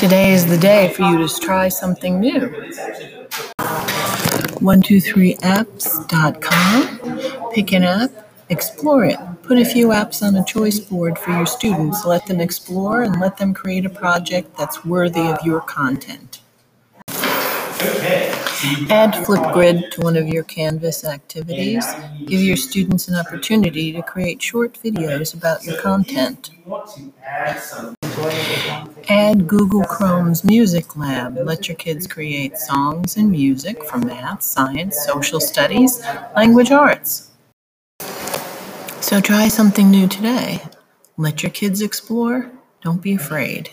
Today is the day for you to try something new. 123apps.com. Pick an app, explore it. Put a few apps on a choice board for your students. Let them explore and let them create a project that's worthy of your content. Add Flipgrid to one of your Canvas activities. Give your students an opportunity to create short videos about your content. Add Google Chrome's Music Lab. Let your kids create songs and music for math, science, social studies, language arts. So try something new today. Let your kids explore. Don't be afraid.